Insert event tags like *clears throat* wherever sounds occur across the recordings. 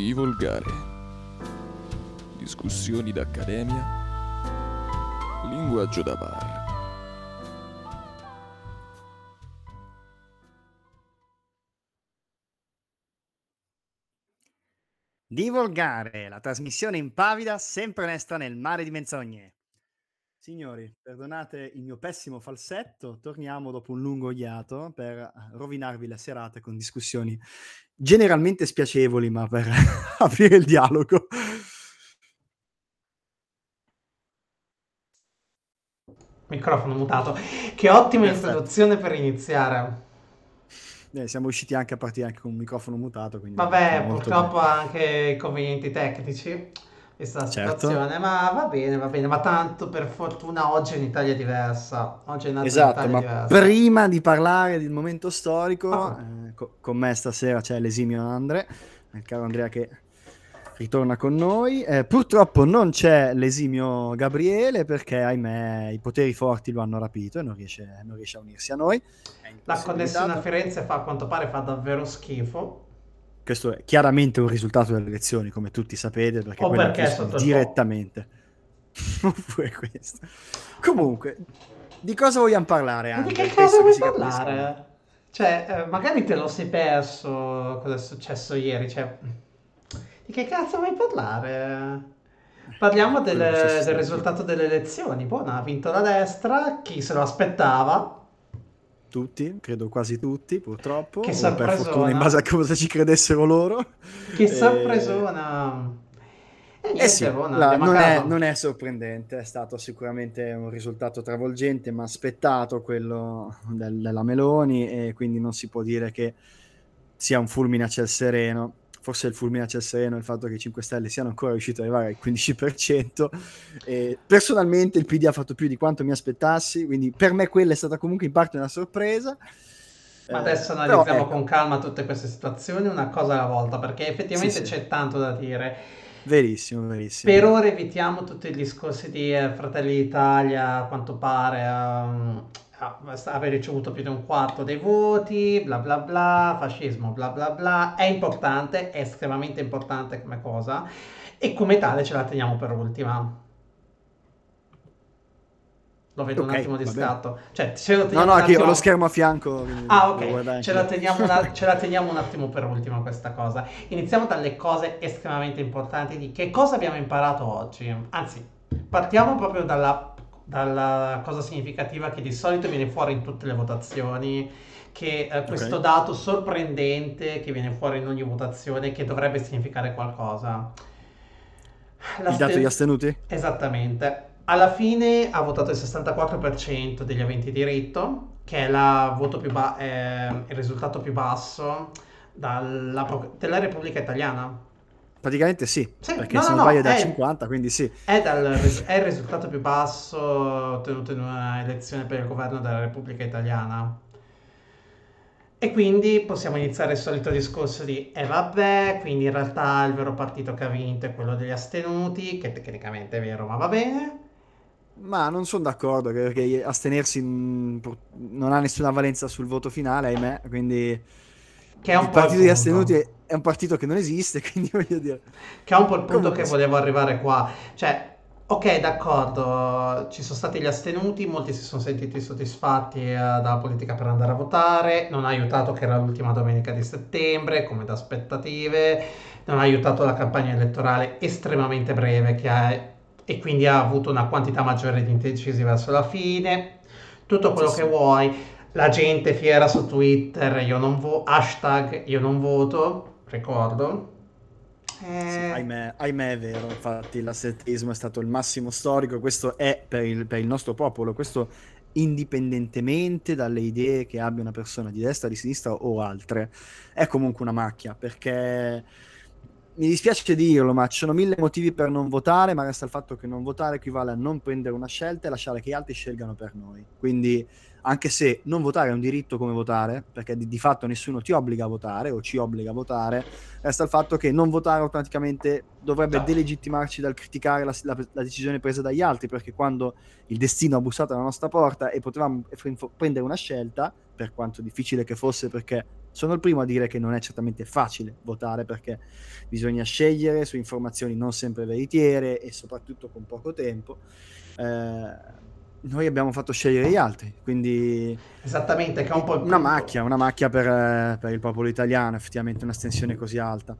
Di volgare. Discussioni d'accademia. Linguaggio da bar. Divulgare, la trasmissione impavida, sempre onesta nel mare di menzogne. Signori, perdonate il mio pessimo falsetto, torniamo dopo un lungo iato per rovinarvi la serata con discussioni generalmente spiacevoli, ma per *laughs* aprire il dialogo. Microfono mutato. Che ottima Perfetto. introduzione per iniziare. Eh, siamo riusciti anche a partire anche con un microfono mutato. Quindi Vabbè, purtroppo bene. ha anche inconvenienti tecnici, questa Certo. situazione, ma va bene, va bene, ma tanto per fortuna oggi è un'Italia diversa. Oggi è Esatto, ma diversa. prima di parlare del momento storico, Ah. eh, co- con me stasera c'è l'esimio Andre, il caro Andrea che ritorna con noi. Eh, purtroppo non c'è l'esimio Gabriele perché, ahimè, i poteri forti lo hanno rapito e non riesce, non riesce a unirsi a noi. La connessione a. Firenze fa a quanto pare fa davvero schifo. Questo è chiaramente un risultato delle elezioni, come tutti sapete, perché O quella perché che direttamente. Oppure questo. Comunque, di cosa vogliamo parlare? Ma di Andre? che cosa che vuoi capisca. parlare? Cioè, eh, magari te lo sei perso cosa è successo ieri, cioè... Di che cazzo vuoi parlare? Parliamo del, che del risultato delle elezioni. Buona, ha vinto la destra, chi se lo aspettava? Tutti, credo quasi tutti, purtroppo. Che per fortuna, in base a cosa ci credessero loro. Che Eh, sorpresona! E niente, Eh sì, buona, la- non, è, non è sorprendente, è stato sicuramente un risultato travolgente, ma aspettato quello del- della Meloni e quindi non si può dire che sia un fulmine a ciel sereno. Forse il fulmine a ciel sereno il fatto che i 5 Stelle siano ancora riusciti ad arrivare al 15%. E personalmente il PD ha fatto più di quanto mi aspettassi, quindi per me quella è stata comunque in parte una sorpresa. Ma Eh, adesso però, analizziamo ecco, con calma tutte queste situazioni, una cosa alla volta, perché effettivamente Sì, sì. c'è tanto da dire. Verissimo, verissimo. Per ora evitiamo tutti i discorsi di eh, Fratelli d'Italia, a quanto pare basta aver ricevuto più di un quarto dei voti, bla bla bla, fascismo, bla bla bla. È importante, è estremamente importante come cosa e come tale ce la teniamo per ultima. Lo vedo un Ok, attimo di scatto. Cioè, ce lo No, teniamo no, un anche io ho attimo- lo schermo a fianco. Ah, ok, ce la, una- *laughs* ce la teniamo un attimo per ultima questa cosa. Iniziamo dalle cose estremamente importanti di che cosa abbiamo imparato oggi. Anzi, partiamo proprio dalla, dalla cosa significativa che di solito viene fuori in tutte le votazioni, che è questo Ok. dato sorprendente che viene fuori in ogni votazione che dovrebbe significare qualcosa. Il dato di astenuti? Esattamente. Alla fine ha votato il 64% degli aventi diritto, che è la voto più ba- è il risultato più basso dalla della Repubblica Italiana. Praticamente sì, Sì, perché no, se no, non no, sbaglio è da è- 50, quindi sì. È, dal è il risultato più basso ottenuto in una elezione per il governo della Repubblica Italiana. E quindi possiamo iniziare il solito discorso di e vabbè, quindi in realtà il vero partito che ha vinto è quello degli astenuti, che tecnicamente è vero, ma va bene. Ma non sono d'accordo perché astenersi non ha nessuna valenza sul voto finale, ahimè, quindi Che è un il partito degli astenuti è, è un partito che non esiste, *laughs* quindi voglio dire... Che è un po' il punto Comunque che volevo arrivare qua. Cioè, ok, d'accordo, ci sono stati gli astenuti, molti si sono sentiti soddisfatti eh, dalla politica per andare a votare, non ha aiutato che era l'ultima domenica di settembre, come da aspettative, non ha aiutato la campagna elettorale estremamente breve che ha, e quindi ha avuto una quantità maggiore di indecisi verso la fine, tutto quello Sì, che sì. vuoi. La gente fiera su Twitter, io non vo- hashtag io non voto, ricordo. Sì, Eh, ahimè, ahimè è vero, infatti l'astentismo è stato il massimo storico, questo è per il, per il nostro popolo, questo indipendentemente dalle idee che abbia una persona di destra, di sinistra o altre, è comunque una macchia, perché mi dispiace dirlo, ma ci sono mille motivi per non votare, ma resta il fatto che non votare equivale a non prendere una scelta e lasciare che gli altri scelgano per noi. Quindi, anche se non votare è un diritto come votare, perché di, di fatto nessuno ti obbliga a votare o ci obbliga a votare, resta il fatto che non votare automaticamente dovrebbe No. delegittimarci dal criticare la, la- la decisione presa dagli altri, perché quando il destino ha bussato alla nostra porta e potevamo prendere una scelta, per quanto difficile che fosse, perché Sono il primo a dire che non è certamente facile votare perché bisogna scegliere su informazioni non sempre veritiere e soprattutto con poco tempo. Eh, noi abbiamo fatto scegliere gli altri, quindi... Esattamente, che è un po' Una macchia, una macchia per, per il popolo italiano, effettivamente un'astensione così alta.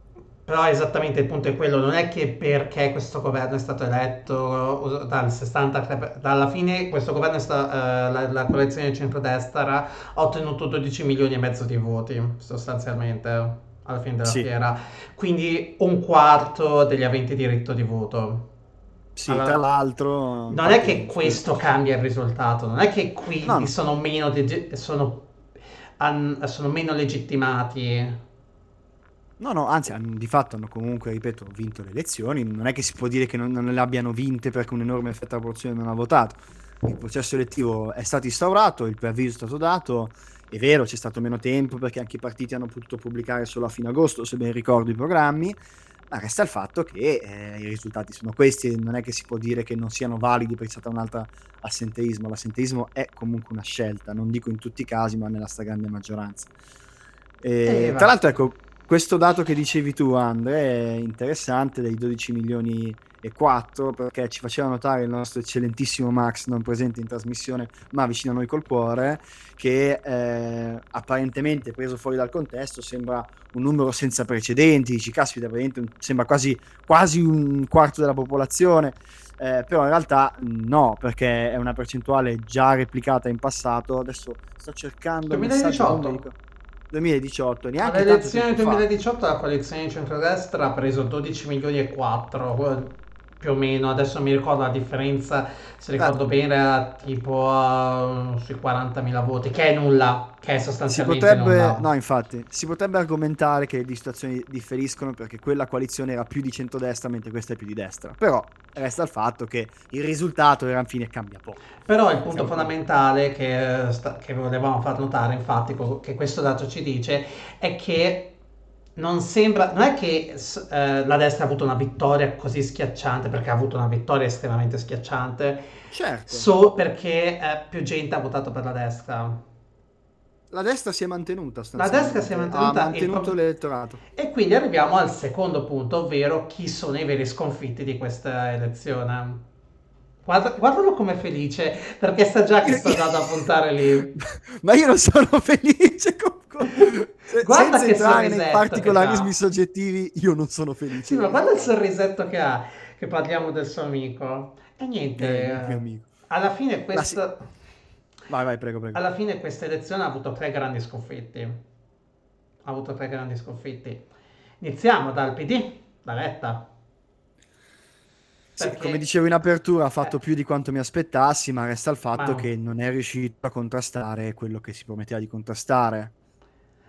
Però esattamente il punto è quello, non è che perché questo governo è stato eletto dal 63, dalla fine questo governo, è sta, eh, la, la coalizione di centrodestra ha ottenuto 12 milioni e mezzo di voti sostanzialmente alla fine della Sì, fiera, quindi un quarto degli aventi diritto di voto. sì, Allora, tra l'altro... non è che questo cambia il risultato, non è che quindi no. sono meno, dege- sono, han- sono meno legittimati. No, no, anzi, di fatto hanno comunque, ripeto, vinto le elezioni. Non è che si può dire che non, non le abbiano vinte perché un enorme effetto proporzione non ha votato. Il processo elettivo è stato instaurato, il preavviso è stato dato. È vero, c'è stato meno tempo perché anche i partiti hanno potuto pubblicare solo a fine agosto, se ben ricordo, i programmi. Ma resta il fatto che eh, i risultati sono questi non è che si può dire che non siano validi perché c'è stato un altro assenteismo. L'assenteismo è comunque una scelta, non dico in tutti i casi, ma nella stragrande maggioranza. Eh, E, va. tra l'altro, ecco, questo dato che dicevi tu, Andre, è interessante dei 12 milioni e 4 perché ci faceva notare il nostro eccellentissimo Max, non presente in trasmissione, ma vicino a noi col cuore, che eh, apparentemente preso fuori dal contesto sembra un numero senza precedenti. Dici, caspita, sembra quasi, quasi un quarto della popolazione. Eh, però in realtà no, perché è una percentuale già replicata in passato. Adesso sto cercando il messaggio, non mi 2018. Ricordo. 2018, Alle neanche tanto elezioni del tempo fa. 2018 la coalizione di centrodestra ha preso 12 milioni e 4, più o meno, adesso mi ricordo la differenza, se ricordo Eh, bene era tipo uh, sui 40.000 voti, che è nulla, che è si sostanzialmente potrebbe, nulla. no, infatti, si potrebbe argomentare che le situazioni differiscono perché quella coalizione era più di centrodestra mentre questa è più di destra. Però resta il fatto che il risultato alla fine cambia poco. Però il punto fondamentale che, eh, che volevamo far notare, infatti, che questo dato ci dice, è che non sembra, non è che eh, la destra ha avuto una vittoria così schiacciante, perché ha avuto una vittoria estremamente schiacciante, Certo, solo perché eh, più gente ha votato per la destra. la destra si è mantenuta La destra si è mantenuta ha e mantenuto pro- l'elettorato. E quindi arriviamo al secondo punto, ovvero chi sono i veri sconfitti di questa elezione. Guarda- guardalo come felice, perché sa già che sta già da puntare lì. *laughs* Ma io non sono felice con, Guarda senza che entrare nei particolarismi soggettivi, io non sono felice. Sì, ma guarda il sorrisetto che ha, che parliamo del suo amico. E niente, Eh, eh, amico. alla fine sì. questa, Vai, vai, prego, prego. alla fine questa elezione ha avuto tre grandi sconfitti. Ha avuto tre grandi sconfitti. Iniziamo dal PD, da Letta. Sì, Perché- come dicevo in apertura, ha fatto Eh. più di quanto mi aspettassi, ma resta il fatto Ma- che non è riuscito a contrastare quello che si prometteva di contrastare.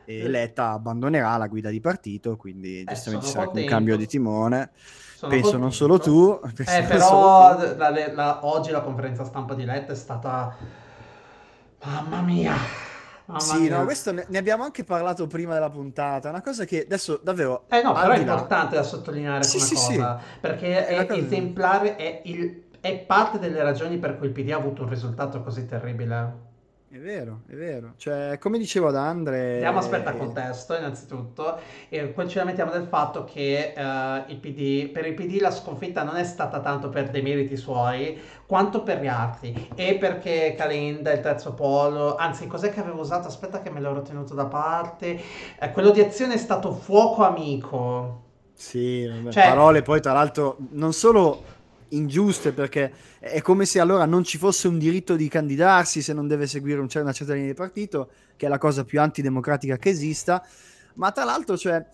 E Eh. Letta abbandonerà la guida di partito, quindi giustamente ci sono sarà un contento. cambio di timone. Sono Penso non solo contento. tu. Eh, però tu. la- la- oggi la conferenza stampa di Letta è stata... Mamma mia, mamma Sì, mia. no, questo ne, ne abbiamo anche parlato prima della puntata. Una cosa che adesso davvero. Eh no, però è là- importante da sottolineare Sì, sì, sì. cosa, perché È è cosa- esemplare, è, il- è parte delle ragioni per cui il PD ha avuto un risultato così terribile. È vero, è vero. Cioè, come dicevo ad Andre. Diamo aspetta eh, contesto innanzitutto e poi ci lamentiamo del fatto che eh, il PD, per il PD la sconfitta non è stata tanto per dei meriti suoi quanto per gli altri e perché Calenda, il terzo polo, anzi cos'è che avevo usato? Aspetta che me l'ho tenuto da parte, Eh, quello di azione è stato fuoco amico. Sì, Cioè- parole poi tra l'altro non solo ingiuste perché è come se allora non ci fosse un diritto di candidarsi se non deve seguire un una certa linea di partito, che è la cosa più antidemocratica che esista, ma tra l'altro cioè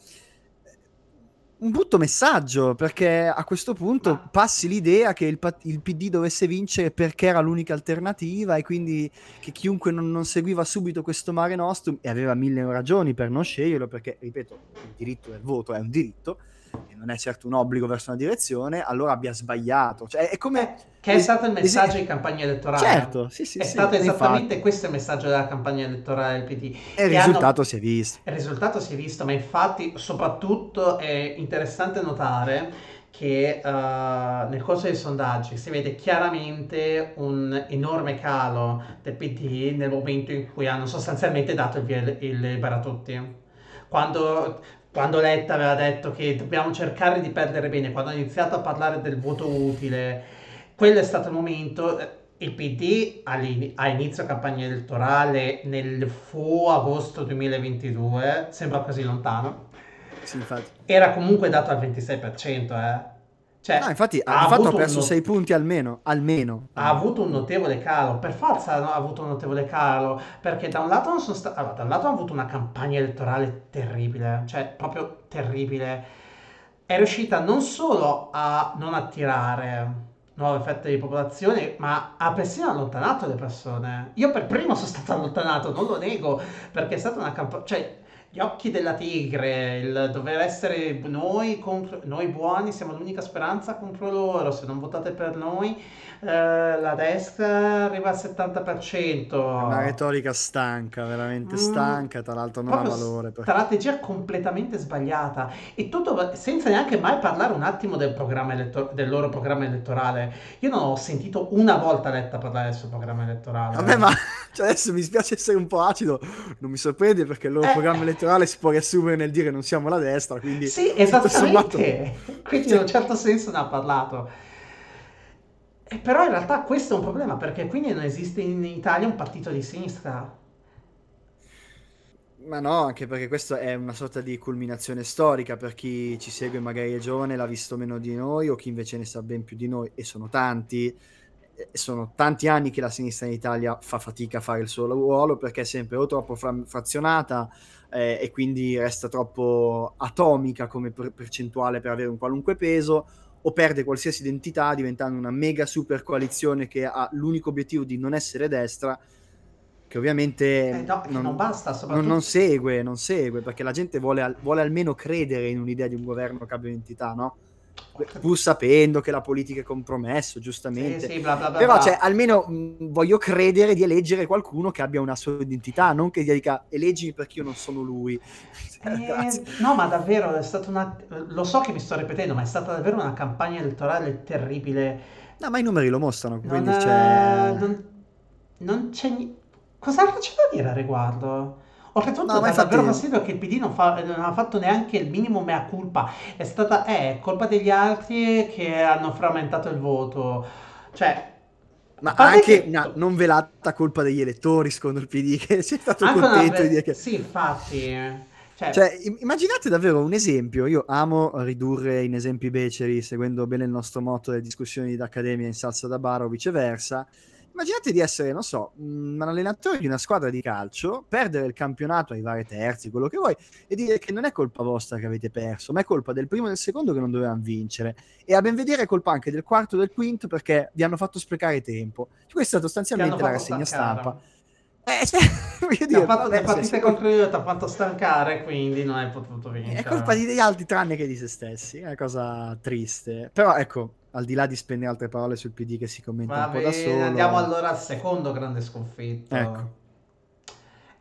un brutto messaggio perché a questo punto Ma- passi l'idea che il, il PD dovesse vincere perché era l'unica alternativa e quindi che chiunque non, non seguiva subito questo mare nostrum e aveva mille ragioni per non sceglierlo perché, ripeto, il diritto del voto è un diritto non è certo un obbligo verso una direzione, allora abbia sbagliato. Cioè, è come... Che è stato il es- messaggio di campagna elettorale. Certo, sì, sì, è sì, stato esattamente infatti. questo il messaggio della campagna elettorale del PD. E il Che hanno- risultato si è visto. Il risultato si è visto, ma infatti soprattutto è interessante notare che uh, nel corso dei sondaggi si vede chiaramente un enorme calo del PD nel momento in cui hanno sostanzialmente dato il via il libera a tutti. Quando, quando Letta aveva detto che dobbiamo cercare di perdere bene, quando ha iniziato a parlare del voto utile, quello è stato il momento il PD a inizio campagna elettorale nel fu agosto 2022, sembra quasi lontano, sì, era comunque dato al 26%, eh. Cioè, no, infatti ha, ha, fatto perso 6 not- punti almeno, almeno. Ha avuto un notevole calo, per forza no, ha avuto un notevole calo, perché da un lato non sono sta- allora, da un lato ha avuto una campagna elettorale terribile, cioè proprio terribile. È riuscita non solo a non attirare nuove fette di popolazione, ma ha persino allontanato le persone. Io per primo sono stato allontanato, non lo nego, perché è stata una campagna... Cioè, gli occhi della tigre, il dover essere noi, contro, noi buoni, siamo l'unica speranza contro loro, se non votate per noi eh, la destra arriva al 70%. Una retorica stanca, veramente mm, stanca, tra l'altro non ha valore. Per... Strategia completamente sbagliata e tutto senza neanche mai parlare un attimo del, elettor- del loro programma elettorale. Io non ho sentito una volta Letta parlare del suo programma elettorale. Vabbè, ma cioè adesso mi spiace essere un po' acido, non mi sorprende perché il loro eh, programma elettorale si può riassumere nel dire non siamo la destra, quindi... Sì, esattamente, sommato... *laughs* quindi in un certo senso ne ha parlato. E però in realtà questo è un problema perché quindi non esiste in Italia un partito di sinistra. Ma no, anche perché questa è una sorta di culminazione storica per chi ci segue magari è giovane, l'ha visto meno di noi o chi invece ne sa ben più di noi e sono tanti. Sono tanti anni che la sinistra in Italia fa fatica a fare il suo ruolo perché è sempre o troppo fra- frazionata eh, e quindi resta troppo atomica come per- percentuale per avere un qualunque peso o perde qualsiasi identità diventando una mega super coalizione che ha l'unico obiettivo di non essere destra che ovviamente eh no, non, non, basta, soprattutto... non, non, segue, non segue perché la gente vuole, vuole almeno credere in un'idea di un governo che abbia identità, no? Pur sapendo che la politica è compromesso, giustamente. Sì, sì, bla bla bla Però cioè, almeno mh, voglio credere di eleggere qualcuno che abbia una sua identità, non che dica eleggimi perché io non sono lui. Eh, *laughs* no, ma davvero è stata una... Lo so che mi sto ripetendo, ma è stata davvero una campagna elettorale terribile. No, ma i numeri lo mostrano, quindi non, c'è... Non, non c'è... Cos'altro c'è da dire a riguardo? Oltretutto no, dà infatti... davvero fastidio che il PD non, fa, non, ha fatto neanche il minimo mea culpa. È stata è colpa degli altri che hanno frammentato il voto. Cioè, ma anche che... una non velata colpa degli elettori, secondo il PD, che si è stato anche contento ve... di dire che... Sì, infatti... Cioè... cioè, immaginate davvero un esempio. Io amo ridurre in esempi beceri, seguendo bene il nostro motto delle discussioni d'accademia in salsa da bar o viceversa immaginate di essere, non so, un allenatore di una squadra di calcio, perdere il campionato, arrivare terzi, quello che vuoi, e dire che non è colpa vostra che avete perso, ma è colpa del primo e del secondo che non dovevano vincere. E a ben vedere è colpa anche del quarto e del quinto perché vi hanno fatto sprecare tempo. Questa è sostanzialmente la rassegna stampa. Eh, cioè, *laughs* voglio dire, fatto le partite contro io ti ha fatto stancare, quindi non hai potuto vincere. È colpa degli altri tranne che di se stessi, è una cosa triste. Però ecco, al di là di spendere altre parole sul PD che si commenta Va un bene, po' da solo. Andiamo allora al secondo grande sconfitto. Ecco.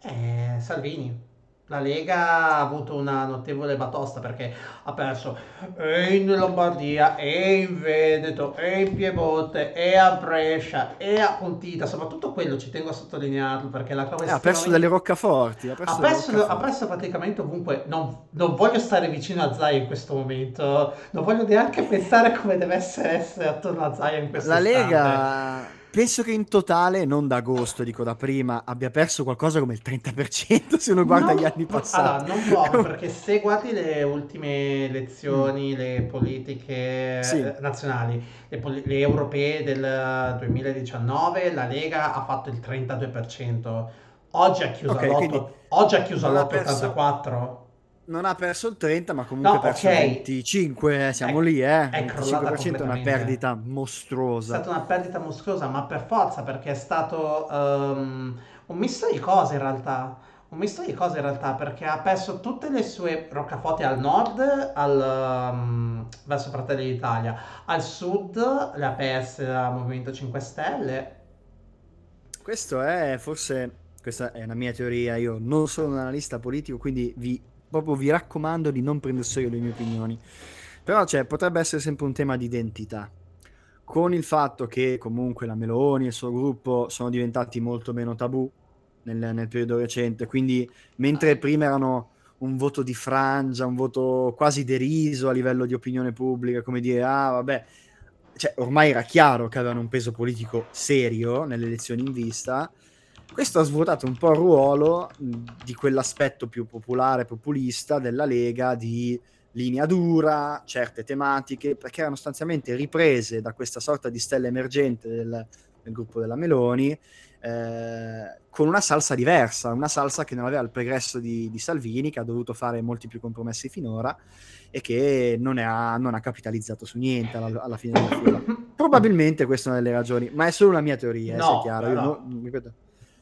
Eh, Salvini. La Lega ha avuto una notevole batosta perché ha perso e in Lombardia, e in Veneto, e in Piemonte, e a Brescia, e a Pontita. Soprattutto quello ci tengo a sottolinearlo perché la cosa eh, ha perso delle roccaforti. Ha perso, ha perso, roccaforti. ha perso praticamente ovunque. Non, non, voglio stare vicino a Zaya in questo momento. Non voglio neanche pensare come deve essere, essere attorno a Zaya in questo momento. La Lega penso che in totale, non da agosto, dico da prima, abbia perso qualcosa come il 30% se uno guarda no, gli anni passati. Allora, non proprio, *laughs* perché se guardi le ultime elezioni, mm. le politiche sì. Eh, nazionali, le, pol- le, europee del 2019, la Lega ha fatto il 32%. Oggi ha chiuso okay, all'8, oggi ha chiuso all'8,84% non ha perso il 30, ma comunque no, ha perso okay. il 25, eh, siamo è, lì, eh. È 25% è una perdita mostruosa. È stata una perdita mostruosa, ma per forza, perché è stato um, un misto di cose in realtà. Un misto di cose in realtà, perché ha perso tutte le sue roccaforti al nord, al, um, verso Fratelli d'Italia, al sud le ha perse dal Movimento 5 Stelle. Questo è forse, questa è una mia teoria, io non sono un analista politico, quindi vi proprio vi raccomando di non prendere io le mie opinioni. Però cioè, potrebbe essere sempre un tema di identità. Con il fatto che comunque la Meloni e il suo gruppo sono diventati molto meno tabù nel, nel periodo recente, quindi mentre prima erano un voto di frangia, un voto quasi deriso a livello di opinione pubblica, come dire, ah vabbè, cioè, ormai era chiaro che avevano un peso politico serio nelle elezioni in vista. Questo ha svuotato un po' il ruolo di quell'aspetto più popolare, populista della Lega di linea dura, certe tematiche, perché erano sostanzialmente riprese da questa sorta di stella emergente del, del gruppo della Meloni, eh, con una salsa diversa, una salsa che non aveva il pregresso di, di, Salvini, che ha dovuto fare molti più compromessi finora e che non, ha, non ha, capitalizzato su niente alla, alla, fine della fila. *coughs* Probabilmente questa è una delle ragioni, ma è solo una mia teoria, eh, no, chiaro. No. Non, ripeto.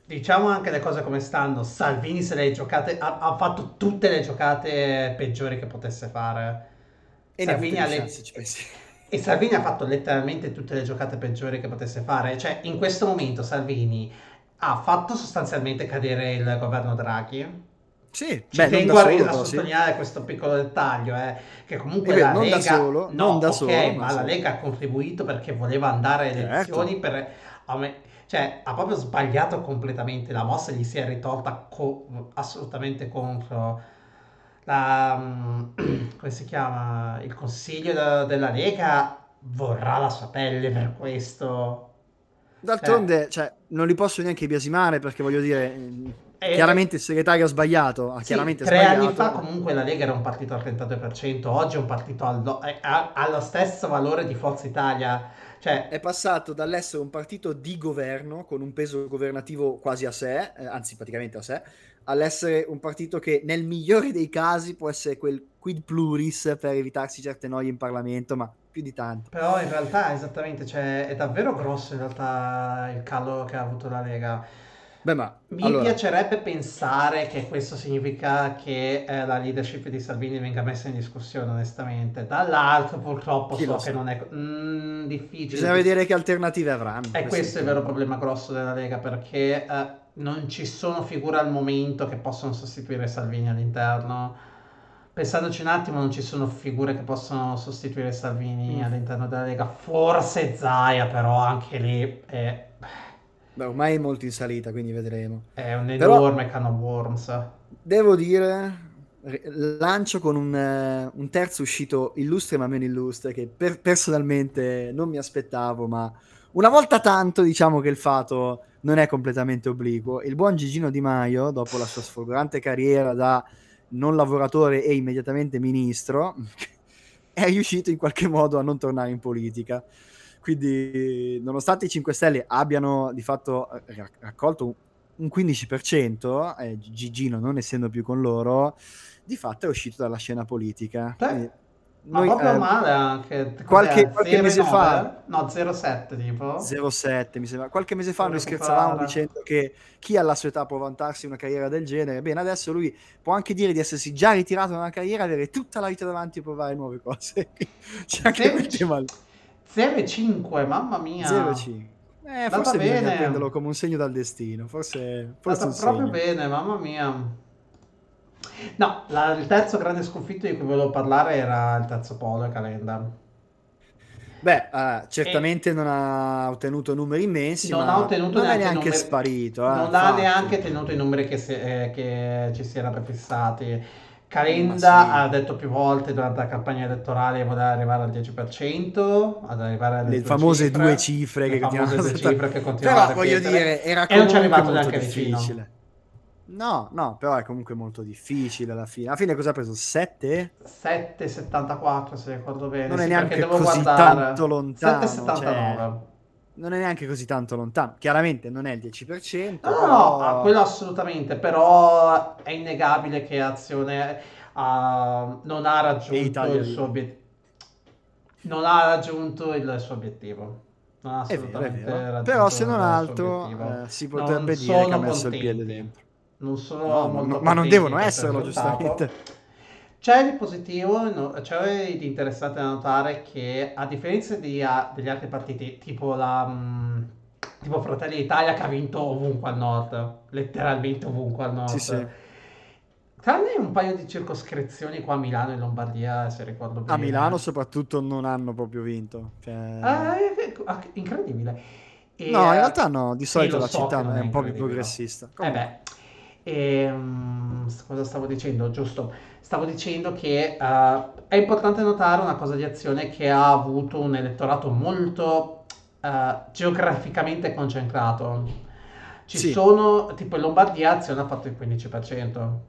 Diciamo anche le cose come stanno. Salvini se le giocate, ha, ha fatto tutte le giocate peggiori che potesse fare. E Salvini ha le... E Salvini ha fatto letteralmente tutte le giocate peggiori che potesse fare. Cioè, in questo momento Salvini ha fatto sostanzialmente cadere il governo Draghi. Sì, Ci beh, tengo solo, a, sottolineare sì. questo piccolo dettaglio, eh, che comunque beh, la non Lega... Da solo, no, non da okay, solo, ma, ma la Lega ha contribuito perché voleva andare alle certo. elezioni per... Cioè, ha proprio sbagliato completamente la mossa e gli si è ritorta co- assolutamente contro la... *clears throat* come si chiama? Il consiglio da, della Lega vorrà la sua pelle per questo. D'altronde, eh. cioè, non li posso neanche biasimare perché voglio dire, eh, chiaramente il segretario ha sbagliato. Ha sì, chiaramente tre sbagliato. anni fa comunque la Lega era un partito al 32%, oggi è un partito allo, ha, ha lo stesso valore di Forza Italia. Cioè, è passato dall'essere un partito di governo con un peso governativo quasi a sé, eh, anzi praticamente a sé, all'essere un partito che nel migliore dei casi può essere quel quid pluris per evitarsi certe noie in Parlamento, ma più di tanto. Però in realtà esattamente, cioè, è davvero grosso in realtà il calo che ha avuto la Lega. Beh, ma Mi allora, piacerebbe pensare che questo significa che eh, la leadership di Salvini venga messa in discussione, onestamente. Dall'altro, purtroppo, Chi so lo che non è mm, difficile. bisogna vedere che alternative avranno. E questo è il vero problema grosso della Lega, perché eh, non ci sono figure al momento che possono sostituire Salvini all'interno. Pensandoci un attimo, non ci sono figure che possono sostituire Salvini Mm. all'interno della Lega. Forse Zaia, però anche lì è, Beh, ormai è molto in salita, quindi vedremo. è un Però- enorme can of worms. Devo dire, lancio con un, eh, un terzo uscito illustre ma meno illustre che per- personalmente non mi aspettavo, ma una volta tanto diciamo che il fato non è completamente obliquo. Il buon Gigino Di Maio, dopo la sua sfolgorante carriera da non lavoratore e immediatamente ministro, *laughs* è riuscito in qualche modo a non tornare in politica. Quindi, nonostante i 5 Stelle abbiano di fatto eh, ra- raccolto un- un 15%, eh, Gigino non essendo più con loro, di fatto è uscito dalla scena politica. Ma noi, proprio eh, male anche. Cos'è? qualche- qualche mese 0,9? fa- No, 0,7 tipo. 07 mi sembra. Qualche mese fa noi scherzavamo dicendo che chi alla sua età può vantarsi una carriera del genere, bene, adesso lui può anche dire di essersi già ritirato da una carriera, avere tutta la vita davanti e provare nuove cose. *laughs* C'è anche quel Sì. tema lì. 0,5, mamma mia. 0,5. Eh, forse bisogna bene. prenderlo come un segno dal destino, forse, forse proprio segno. bene, mamma mia. No, la- il terzo grande sconfitto di cui volevo parlare era il terzo polo e Calenda. Beh, eh, certamente non ha ottenuto numeri immensi, Non ha ottenuto non è neanche numeri- sparito. eh, non ha infatti. neanche tenuto i numeri che, si- eh, che ci si era prefissati. Calenda sì. ha detto più volte durante la campagna elettorale che voleva arrivare al 10%, ad arrivare alle Le due famose cifre, due cifre le che famose due a- cifre che continuavano Però voglio dire, era E non ci è arrivato neanche vicino. difficile. No, no, però è comunque molto difficile alla fine. Alla fine cosa ha preso? 7? 7,74 se ricordo bene. Non è sì, neanche perché devo così guardare. tanto lontano, 7,79. Non è neanche così tanto lontano. Chiaramente non è il 10%, No, però... no, quello assolutamente, però è innegabile che Azione ah, non ha raggiunto il suo obiettivo. Non ha raggiunto il suo obiettivo. Non ha È vero, è assolutamente vero. raggiunto Però se non altro eh, si Non potrebbe dire che ha messo il piede contenti. dentro. Non sono No, no, ma non contenti devono esserlo, giustamente. C'è di positivo, no- c'è di interessante da notare che a differenza di- a- degli altri partiti, tipo la mh, tipo Fratelli d'Italia che ha vinto ovunque al nord, letteralmente ovunque al nord. Sì, sì. Tranne un paio di circoscrizioni qua a Milano e Lombardia, se ricordo bene. A Milano soprattutto non hanno proprio vinto. Cioè... Ah, eh, ah, incredibile. E, no, in eh, realtà no, di solito la so città non è è un po' più progressista. Eh Comunque, beh, ehm, s- cosa stavo dicendo? Giusto, stavo dicendo che eh, è importante notare una cosa di azione che ha avuto un elettorato molto eh, geograficamente concentrato. Ci sì, sono, tipo in Lombardia Azione ha fatto il 15%,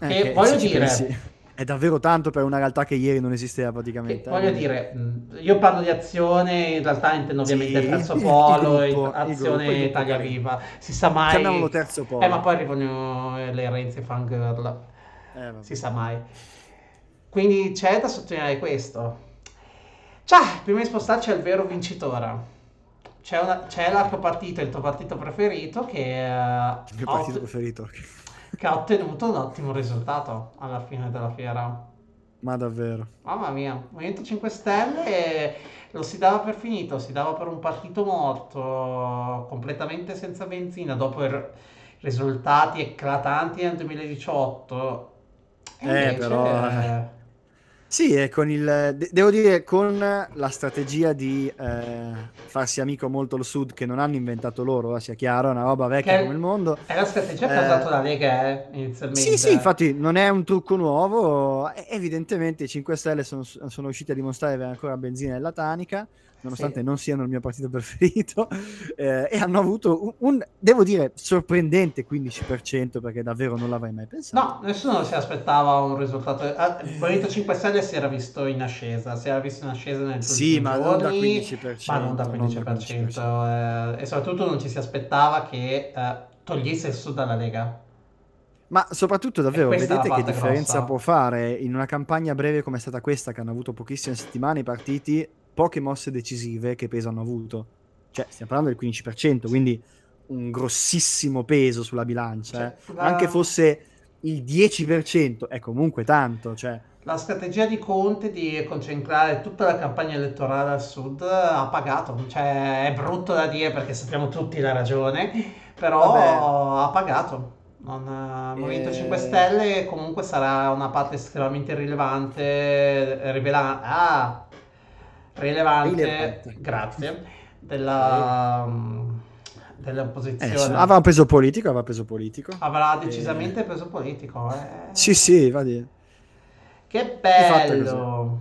eh, che che voglio dire, è davvero tanto per una realtà che ieri non esisteva che praticamente. eh, voglio dire, io parlo di Azione, in realtà intendo Sì, ovviamente il *laughs* il, terzo polo, il- gruppo, Azione il Italia. Viva, si sa Chiamiamolo mai... terzo Eh, ma polo. poi arrivano eh, le Renzi fangirl, Eh, si sa mai. Quindi c'è da sottolineare questo. Ciao, prima di spostarci al vero vincitore. C'è, una- c'è l'arco partito, il tuo partito preferito, che, eh, Il mio partito preferito. Che ha ottenuto un ottimo risultato alla fine della fiera. Ma davvero. Mamma mia, Movimento 5 Stelle lo si dava per finito, si dava per un partito morto, completamente senza benzina, dopo i risultati eclatanti nel 2018. E Eh, invece... però... eh. Sì, e con il, de- devo dire, con la strategia di eh, farsi amico molto al sud, che non hanno inventato loro, eh, sia chiaro, è una roba vecchia come il Che mondo. è la strategia che ha Eh, la Lega, eh, sì, inizialmente. sì, infatti non è un trucco nuovo. e- Evidentemente i 5 Stelle sono, sono riusciti a dimostrare di avere ancora benzina nella tanica, nonostante Sì. non siano il mio partito *laughs* preferito, eh, e hanno avuto un, un, devo dire, sorprendente 15%, perché davvero non l'avrei mai pensato. No, nessuno si aspettava un risultato. Il Movimento 5 Stelle si era visto in ascesa, si era visto in ascesa negli Sì, ma non da giorni, 15%, ma non da non da 15%. 15%. eh, e soprattutto non ci si aspettava che eh, togliesse il Sud dalla Lega. Ma soprattutto davvero, vedete che differenza grossa. può fare in una campagna breve come è stata questa, che hanno avuto pochissime settimane i partiti, poche mosse decisive che peso hanno avuto. Cioè, stiamo parlando del 15%, quindi un grossissimo peso sulla bilancia. Cioè, eh. Anche la, fosse il 10%, è comunque tanto. Cioè, la strategia di Conte di concentrare tutta la campagna elettorale al Sud ha pagato. Cioè, è brutto da dire perché sappiamo tutti la ragione, vabbè, però ha pagato. Non, eh, Movimento 5 eh, Stelle comunque sarà una parte estremamente rilevante, rivela- ah, rilevante, rilevante. grazie, della, mm, Eh, sì, dell'opposizione. aveva un peso politico, aveva peso politico. Avrà E... decisamente peso politico. Sì, eh. sì, va di, Che bello!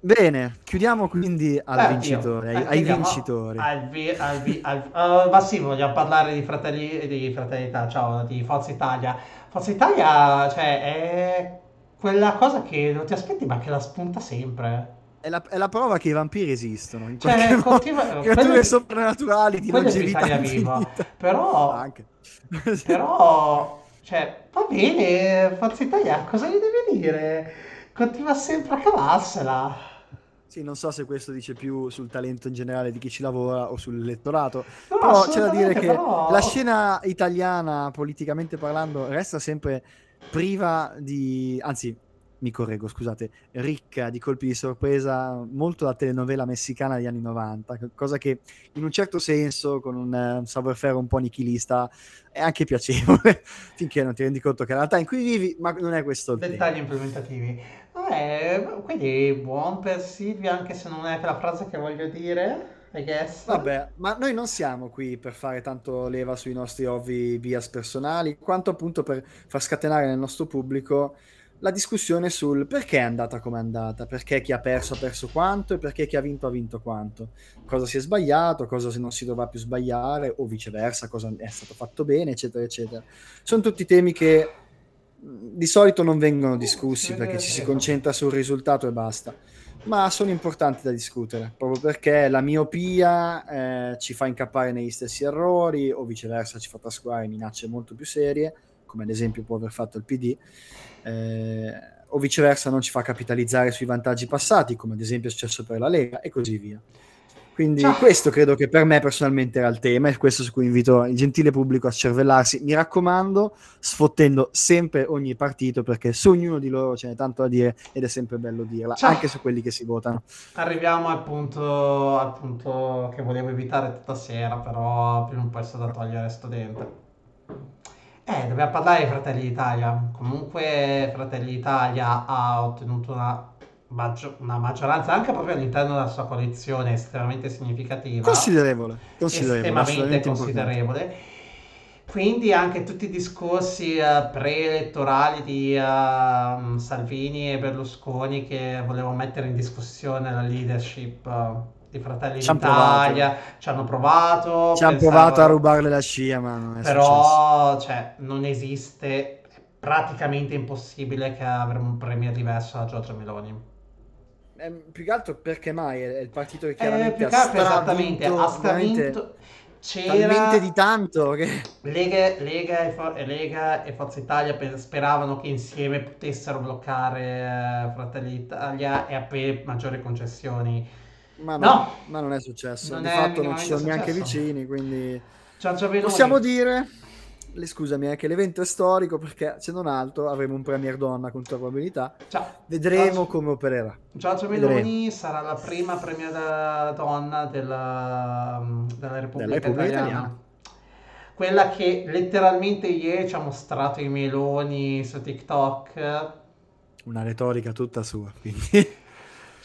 Bene, chiudiamo quindi al Eh, vincitore, ai, eh, ai vincitori. al, vi- al, vi- al- eh, ma sì, vogliamo parlare di Fratelli, di d'Italia, ciao, di Forza Italia. Forza Italia, cioè, è quella cosa che non ti aspetti, ma che la spunta sempre. È la, è la prova che i vampiri esistono, in Cioè, modo, continua, creature soprannaturali di longevità Viva. Però, Anche. *laughs* però, cioè, va bene, Forza Italia, cosa gli devi dire? Continua sempre a cavarsela. Sì, non so se questo dice più sul talento in generale di chi ci lavora o sull'elettorato, No, però c'è da dire che però... la scena italiana, politicamente parlando, resta sempre priva di, anzi, mi correggo, scusate, ricca di colpi di sorpresa, molto da telenovela messicana degli anni 90, cosa che in un certo senso, con un eh, savoir-faire un po' nichilista, è anche piacevole, *laughs* finché non ti rendi conto che la realtà in cui vivi, ma non è questo. Dettagli implementativi. Vabbè, quindi buon per Silvia, anche se non è la frase che voglio dire, guess. Vabbè, ma noi non siamo qui per fare tanto leva sui nostri ovvi bias personali, quanto appunto per far scatenare nel nostro pubblico la discussione sul perché è andata come è andata, perché chi ha perso ha perso quanto e perché chi ha vinto ha vinto quanto, cosa si è sbagliato, cosa non si dovrà più sbagliare o viceversa, cosa è stato fatto bene, eccetera, eccetera. Sono tutti temi che di solito non vengono discussi perché ci si concentra sul risultato e basta ma sono importanti da discutere proprio perché la miopia eh, ci fa incappare negli stessi errori o viceversa ci fa trascurare minacce molto più serie come ad esempio può aver fatto il PD eh, o viceversa non ci fa capitalizzare sui vantaggi passati come ad esempio è successo per la Lega e così via quindi Ciao. questo credo che per me personalmente era il tema e questo su cui invito il gentile pubblico a cervellarsi mi raccomando sfottendo sempre ogni partito perché su ognuno di loro ce n'è tanto da dire ed è sempre bello dirla Ciao. anche su quelli che si votano Arriviamo al punto, al punto che volevo evitare stasera, però prima o poi è stato da togliere sto dente. Eh, dobbiamo parlare di Fratelli d'Italia. Comunque Fratelli d'Italia ha ottenuto una, maggio- una maggioranza anche proprio all'interno della sua coalizione estremamente significativa, Considerevole, considerevole, estremamente assolutamente importante. considerevole. Quindi anche tutti i discorsi eh, preelettorali di eh, Salvini e Berlusconi che volevano mettere in discussione la leadership eh, di Fratelli Ci hanno provato. d'Italia, ci hanno provato, Ci hanno provato a rubarle la scia, ma non è successo. però, cioè, non esiste, è praticamente impossibile che avremo un premier diverso da Giorgia Meloni. Eh, più che altro perché mai è il partito che Eh, chiaramente più ha che altro, esattamente, ha stravinto, c'era di tanto che Lega, Lega e, For- Lega e Forza Italia pe- speravano che insieme potessero bloccare eh, Fratelli d'Italia e aprire maggiori concessioni. Ma, No. no, ma non è successo. Non di è fatto non ci sono neanche vicini, quindi possiamo dire le- scusami, eh, che l'evento è storico perché se non altro avremo un premier donna con tutta probabilità. Ciao. Vedremo Giorgia- come opererà. Giorgia Vedremo. Meloni sarà la prima premier donna della, della Repubblica, Della Repubblica Italiana. Italiana. Quella che letteralmente ieri ci ha mostrato i meloni su TikTok. Una retorica tutta sua, quindi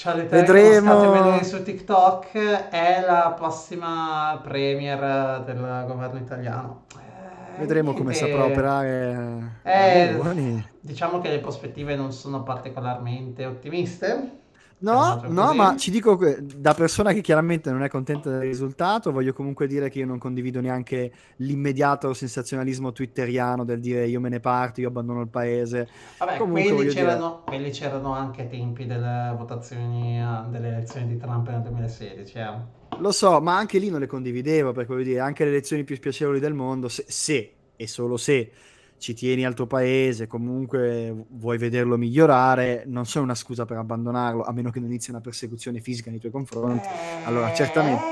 Ci ha letteralmente Vedremo. meloni su TikTok. È la prossima premier del governo italiano. Eh, vedremo come saprà operare Eh, Meloni. Diciamo che le prospettive non sono particolarmente ottimiste. No, Esatto, no, ma ci dico da persona che chiaramente non è contenta del risultato, voglio comunque dire che io non condivido neanche l'immediato sensazionalismo twitteriano del dire io me ne parto, io abbandono il paese. Vabbè, Comunque, quelli voglio dire- c'erano, quelli c'erano anche ai tempi delle votazioni, eh, delle elezioni di Trump nel 2016. eh. Lo so, ma anche lì non le condividevo, perché voglio dire, anche le elezioni più spiacevoli del mondo, se, se e solo se ci tieni al tuo paese, comunque vuoi vederlo migliorare, non sono una scusa per abbandonarlo, a meno che non inizi una persecuzione fisica nei tuoi confronti. Allora, certamente.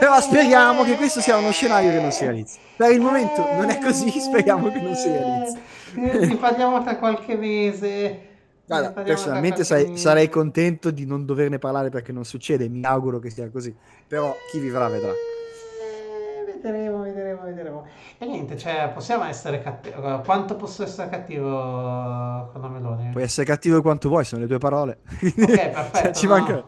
Però speriamo che questo sia uno scenario che non si realizzi. Per il momento non è così, *laughs* speriamo che non si realizzi. Eh, Ne parliamo tra qualche mese. Guarda, personalmente sai- sarei contento di non doverne parlare perché non succede, mi auguro che sia così. Però chi vivrà vedrà. Eh, Vedremo, vedremo, vedremo. E niente, cioè, possiamo essere cattivi. Quanto posso essere cattivo con la Meloni? Puoi essere cattivo quanto vuoi, sono le tue parole. Ok, perfetto. Cioè, ci no. manca...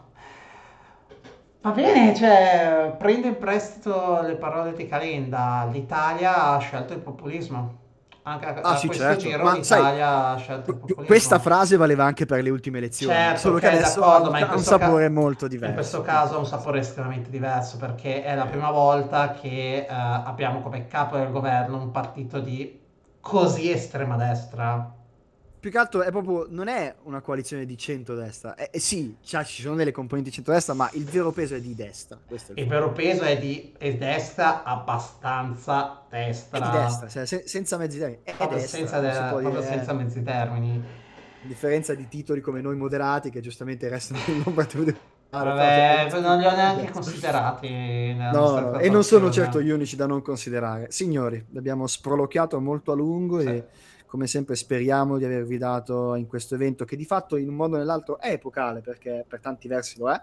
Va bene, cioè, prendo in prestito le parole di Calenda. L'Italia ha scelto il populismo. Anche a, Ah, sì, certo. giro l'Italia populismo. Questa frase valeva anche per le ultime elezioni, Certo, solo ok, che adesso d'accordo, ha ha un questo ca- sapore molto diverso. In questo caso ha un sapore estremamente diverso perché è la prima volta che eh, abbiamo come capo del governo un partito di così estrema destra. Più che altro è proprio, non è una coalizione di centrodestra, eh, eh, sì, c'ha- ci sono delle componenti di centrodestra, ma il vero peso è di destra. È il Il vero peso è di è destra, abbastanza destra. È di destra, cioè, se- senza mezzi termini. È Proprio, destra, senza, de- dire, senza eh. mezzi termini. A differenza di titoli come noi moderati, che giustamente restano nell'ombra Vabbè, non li ho neanche considerati. No, no, e non sono certo gli unici da non considerare. Signori, abbiamo sproloquiato molto a lungo Sì. e come sempre speriamo di avervi dato in questo evento che di fatto in un modo o nell'altro è epocale perché per tanti versi lo è.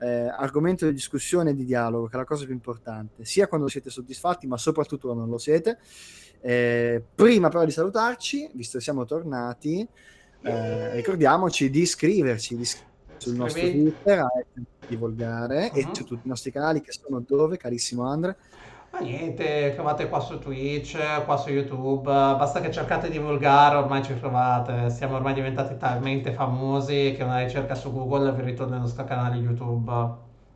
eh, argomento di discussione e di dialogo, che è la cosa più importante, sia quando siete soddisfatti, ma soprattutto quando non lo siete. Eh, prima però di salutarci, visto che siamo tornati, eh, ricordiamoci di iscriverci, di iscriverci sul nostro. Twitter a Volgare e Mhm. su tutti i nostri canali che sono dove, carissimo Andre? Ma niente, trovate qua su Twitch, qua su YouTube, basta che cercate di Volgare, ormai ci trovate. Siamo ormai diventati talmente famosi che una ricerca su Google vi ritorna il nostro canale YouTube.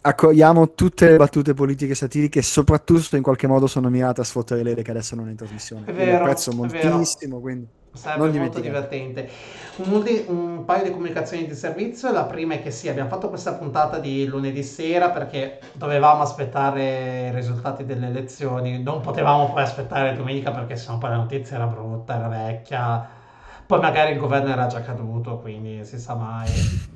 Accogliamo tutte le battute politiche satiriche, soprattutto in qualche modo sono mirate a sfottere Lele che adesso non è in trasmissione. È vero, vero. moltissimo, quindi Sarebbe molto divertente. Un, un paio di comunicazioni di servizio. La prima è che sì, abbiamo fatto questa puntata di lunedì sera perché dovevamo aspettare i risultati delle elezioni. Non potevamo poi aspettare domenica perché sennò poi la notizia era brutta, era vecchia. Poi magari il governo era già caduto, quindi si sa mai.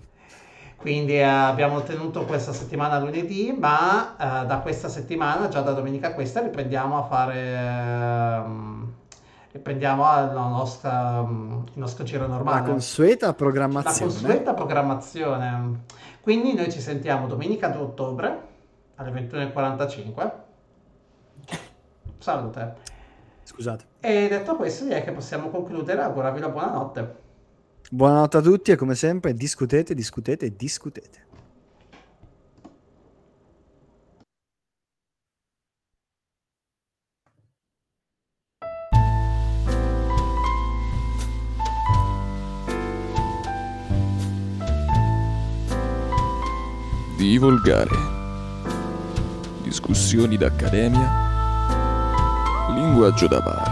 Quindi eh, abbiamo tenuto questa settimana lunedì, ma eh, da questa settimana, già da domenica questa, riprendiamo a fare, ehm, riprendiamo la nostra, mm, il nostro giro la normale. consueta La programmazione. consueta programmazione. Quindi noi ci sentiamo domenica 2 ottobre alle 21.45. Salute. Scusate. E detto questo, direi che possiamo concludere. Augurarvi la buonanotte. Buonanotte a tutti e come sempre discutete, discutete, discutete. Volgare. Discussioni d'accademia. Linguaggio da bar.